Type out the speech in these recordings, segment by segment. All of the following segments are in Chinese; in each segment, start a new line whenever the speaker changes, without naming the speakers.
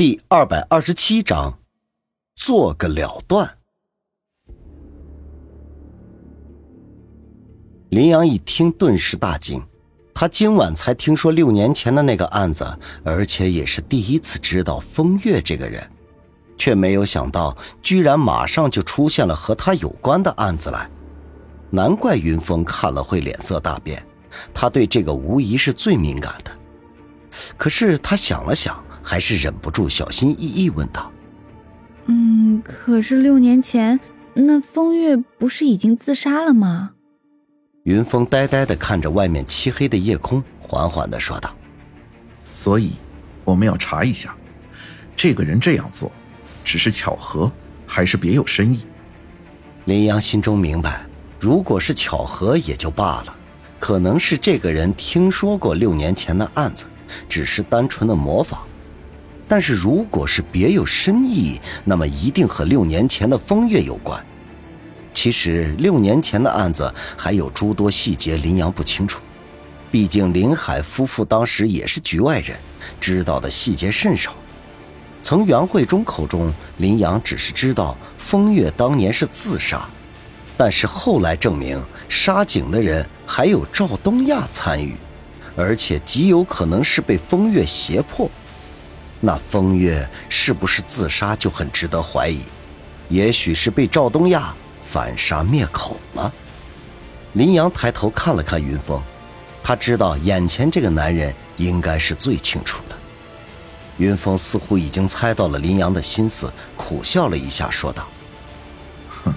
第二百二十七章，做个了断。林阳一听，顿时大惊。他今晚才听说六年前的那个案子，而且也是第一次知道风月这个人，却没有想到，居然马上就出现了和他有关的案子来。难怪云峰看了会脸色大变，他对这个无疑是最敏感的。可是他想了想，还是忍不住小心翼翼问道：“
嗯，可是六年前那风月不是已经自杀了吗？”
云峰呆呆的看着外面漆黑的夜空，缓缓的说道：“
所以，我们要查一下，这个人这样做，只是巧合，还是别有深意？”
林阳心中明白，如果是巧合也就罢了，可能是这个人听说过六年前的案子，只是单纯的模仿；但是如果是别有深意，那么一定和六年前的风月有关。其实六年前的案子还有诸多细节，林阳不清楚。毕竟林海夫妇当时也是局外人，知道的细节甚少。从袁慧忠口中，林阳只是知道风月当年是自杀，但是后来证明杀井的人还有赵东亚参与，而且极有可能是被风月胁迫。那风月是不是自杀就很值得怀疑？也许是被赵东亚。反杀灭口了。林阳抬头看了看云峰，他知道眼前这个男人应该是最清楚的。云峰似乎已经猜到了林阳的心思，苦笑了一下，说道：“
哼，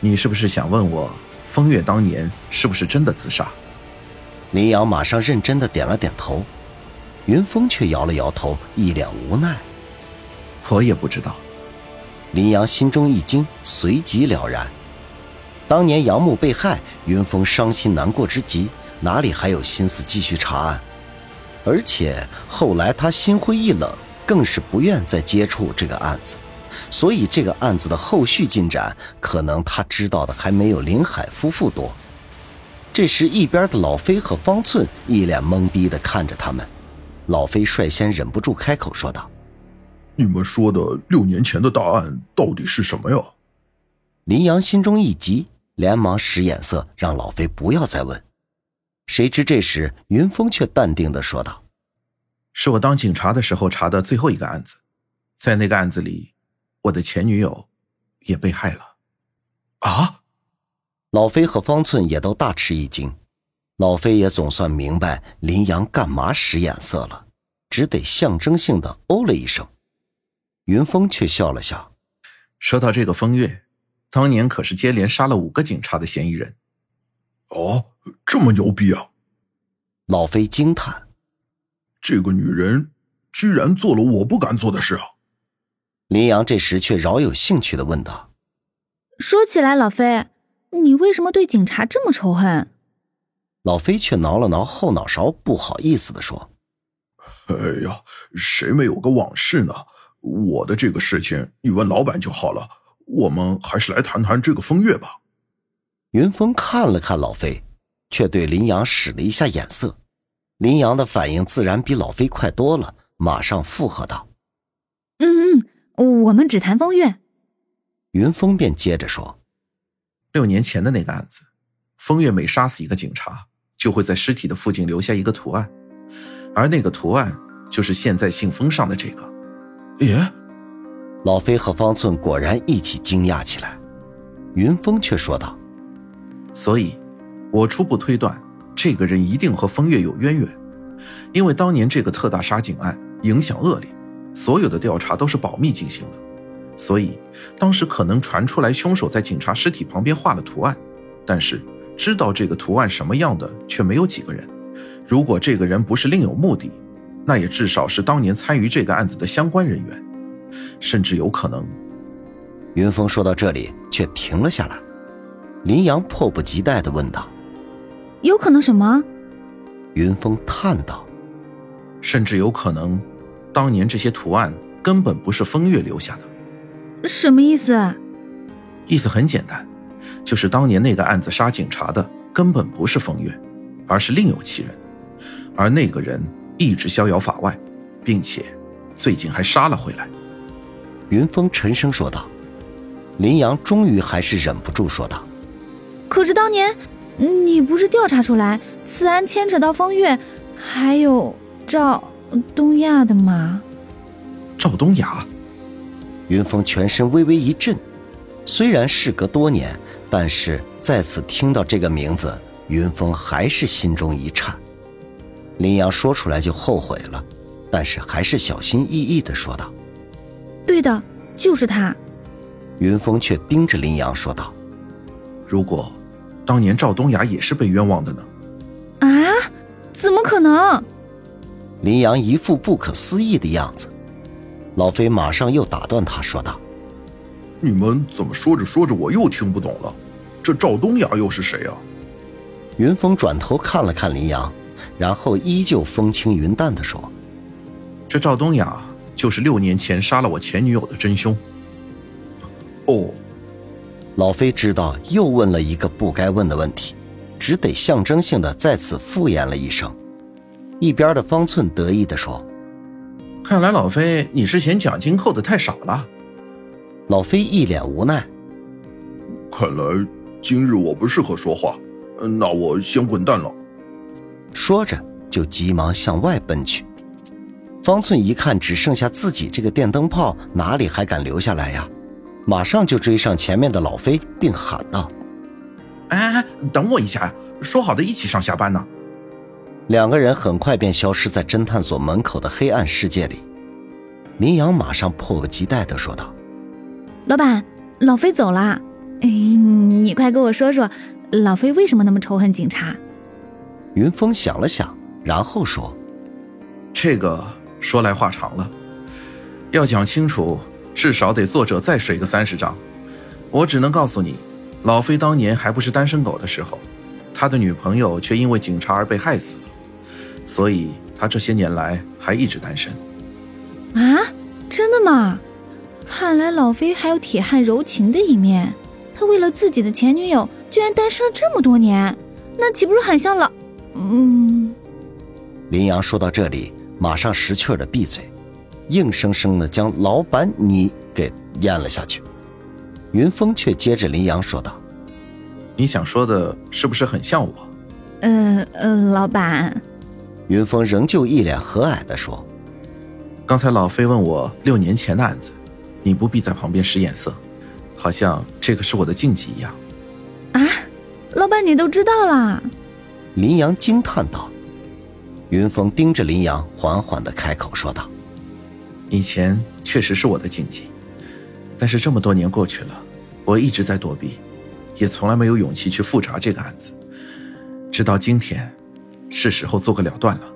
你是不是想问我，风月当年是不是真的自杀？”
林阳马上认真的点了点头，云峰却摇了摇头，一脸无奈：“
我也不知道。”
林阳心中一惊，随即了然。当年杨木被害，云峰伤心难过之极，哪里还有心思继续查案？而且后来他心灰意冷，更是不愿再接触这个案子。所以这个案子的后续进展，可能他知道的还没有林海夫妇多。这时，一边的老飞和方寸一脸懵逼地看着他们。老飞率先忍不住开口说道。
你们说的六年前的大案到底是什么呀？
林阳心中一急，连忙使眼色让老飞不要再问。谁知这时云峰却淡定的说道：“
是我当警察的时候查的最后一个案子，在那个案子里，我的前女友也被害了。”
啊！
老飞和方寸也都大吃一惊。老飞也总算明白林阳干嘛使眼色了，只得象征性的哦了一声。云峰却笑了笑，
说到这个风月，当年可是接连杀了五个警察的嫌疑人。
哦，这么牛逼啊！
老飞惊叹：“
这个女人居然做了我不敢做的事啊！”
林阳这时却饶有兴趣的问道：“
说起来，老飞，你为什么对警察这么仇恨？”
老飞却挠了挠后脑勺，不好意思的说：“
哎呀，谁没有个往事呢？”我的这个事情，你问老板就好了。我们还是来谈谈这个风月吧。
云峰看了看老飞，却对林阳使了一下眼色。林阳的反应自然比老飞快多了，马上附和道：“
嗯嗯，我们只谈风月。”
云峰便接着说：“
六年前的那个案子，风月每杀死一个警察，就会在尸体的附近留下一个图案，而那个图案就是现在信封上的这个。”
耶！
老飞和方寸果然一起惊讶起来。云峰却说道：“
所以，我初步推断，这个人一定和风月有渊源。因为当年这个特大杀警案影响恶劣，所有的调查都是保密进行的，所以当时可能传出来凶手在警察尸体旁边画了图案，但是知道这个图案什么样的却没有几个人。如果这个人不是另有目的。”那也至少是当年参与这个案子的相关人员，甚至有可能。
云峰说到这里，却停了下来。林阳迫不及待的问道：“
有可能什么？”
云峰叹道：“
甚至有可能，当年这些图案根本不是风月留下的。”
什么意思？
意思很简单，就是当年那个案子杀警察的根本不是风月，而是另有其人，而那个人。一直逍遥法外，并且最近还杀了回来。
云峰沉声说道。林阳终于还是忍不住说道：“
可是当年你不是调查出来此案牵扯到风月，还有赵东亚的吗？”
赵东亚，
云峰全身微微一震。虽然事隔多年，但是再次听到这个名字，云峰还是心中一颤。林阳说出来就后悔了，但是还是小心翼翼的说道：“
对的，就是他。”
云峰却盯着林阳说道：“
如果当年赵东雅也是被冤枉的呢？”
啊？怎么可能？
林阳一副不可思议的样子。老飞马上又打断他说道：“
你们怎么说着说着我又听不懂了？这赵东雅又是谁啊？”
云峰转头看了看林阳，然后依旧风轻云淡的说：“
这赵东雅就是六年前杀了我前女友的真凶。”
哦，
老飞知道又问了一个不该问的问题，只得象征性的在此敷衍了一声。一边的方寸得意的说：“
看来老飞你是嫌奖金扣的太少了。”
老飞一脸无奈：“
看来今日我不适合说话，那我先滚蛋了。”
说着就急忙向外奔去。方寸一看只剩下自己这个电灯泡，哪里还敢留下来呀？马上就追上前面的老飞，并喊道：“
哎，等我一下呀！说好的一起上下班呢。”
两个人很快便消失在侦探所门口的黑暗世界里。林阳马上迫不及待地说道：“
老板，老飞走了。哎，你快跟我说说，老飞为什么那么仇恨警察？”
云峰想了想，然后说：“
这个说来话长了，要讲清楚。”至少得作者再水个三十章，我只能告诉你，老飞当年还不是单身狗的时候，他的女朋友却因为警察而被害死了，所以他这些年来还一直单身。
啊，真的吗？看来老飞还有铁汉柔情的一面，他为了自己的前女友居然单身了这么多年，那岂不是很像老……嗯。
林阳说到这里，马上识趣的闭嘴。硬生生的将“老板你”给咽了下去，云峰却接着林阳说道：“
你想说的是不是很像我？”“
嗯嗯，老板。”
云峰仍旧一脸和蔼的说：“
刚才老飞问我六年前的案子，你不必在旁边使眼色，好像这个是我的禁忌一样。”“
啊，老板你都知道啦？”
林阳惊叹道。云峰盯着林阳，缓缓的开口说道。
以前确实是我的禁忌，但是这么多年过去了，我一直在躲避，也从来没有勇气去复查这个案子。直到今天，是时候做个了断了。